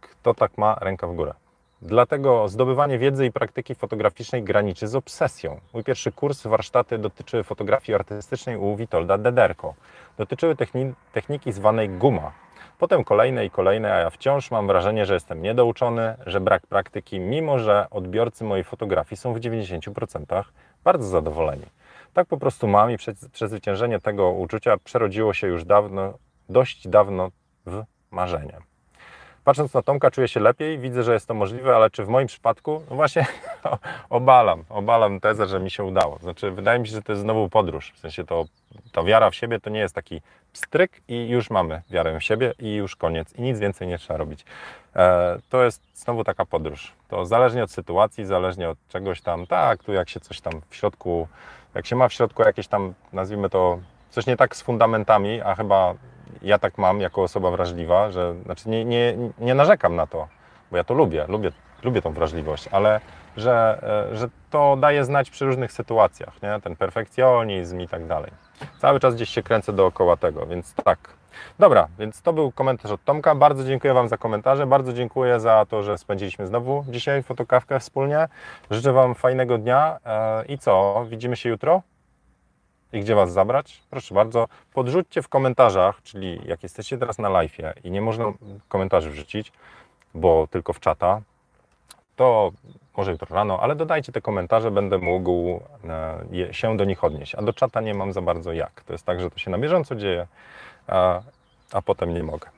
Kto tak ma, ręka w górę. Dlatego zdobywanie wiedzy i praktyki fotograficznej graniczy z obsesją. Mój pierwszy kurs, warsztaty dotyczyły fotografii artystycznej u Witolda Dederko. Dotyczyły techni techniki zwanej guma. Potem kolejne i kolejne, a ja wciąż mam wrażenie, że jestem niedouczony, że brak praktyki, mimo że odbiorcy mojej fotografii są w 90% bardzo zadowoleni. Tak po prostu mam i przezwyciężenie tego uczucia przerodziło się już dawno, dość dawno w marzenie. Patrząc na Tomka czuję się lepiej, widzę, że jest to możliwe, ale czy w moim przypadku? No właśnie *laughs* obalam, obalam tezę, że mi się udało. Znaczy wydaje mi się, że to jest znowu podróż. W sensie to, ta wiara w siebie to nie jest taki stryk i już mamy wiarę w siebie i już koniec i nic więcej nie trzeba robić. E, to jest znowu taka podróż. To zależnie od sytuacji, zależnie od czegoś tam, tak, tu jak się coś tam w środku, jak się ma w środku jakieś tam, nazwijmy to, coś nie tak z fundamentami, a chyba ja tak mam jako osoba wrażliwa, że znaczy nie, nie, nie narzekam na to, bo ja to lubię, lubię, lubię tą wrażliwość, ale że, e, że to daje znać przy różnych sytuacjach, nie? ten perfekcjonizm i tak dalej. Cały czas gdzieś się kręcę dookoła tego, więc tak. Dobra, więc to był komentarz od Tomka. Bardzo dziękuję Wam za komentarze. Bardzo dziękuję za to, że spędziliśmy znowu dzisiaj fotokawkę wspólnie. Życzę Wam fajnego dnia e, i co? Widzimy się jutro? I gdzie Was zabrać? Proszę bardzo, podrzućcie w komentarzach, czyli jak jesteście teraz na live i nie można komentarzy wrzucić, bo tylko w czata, to może jutro rano, ale dodajcie te komentarze, będę mógł e, się do nich odnieść. A do czata nie mam za bardzo jak. To jest tak, że to się na bieżąco dzieje, a, a potem nie mogę.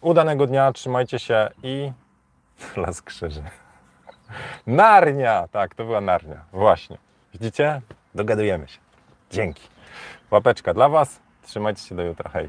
Udanego dnia, trzymajcie się i *laughs* las krzyży. Narnia! Tak, to była Narnia. Właśnie. Widzicie? Dogadujemy się. Dzięki. Łapeczka dla Was. Trzymajcie się do jutra. Hej.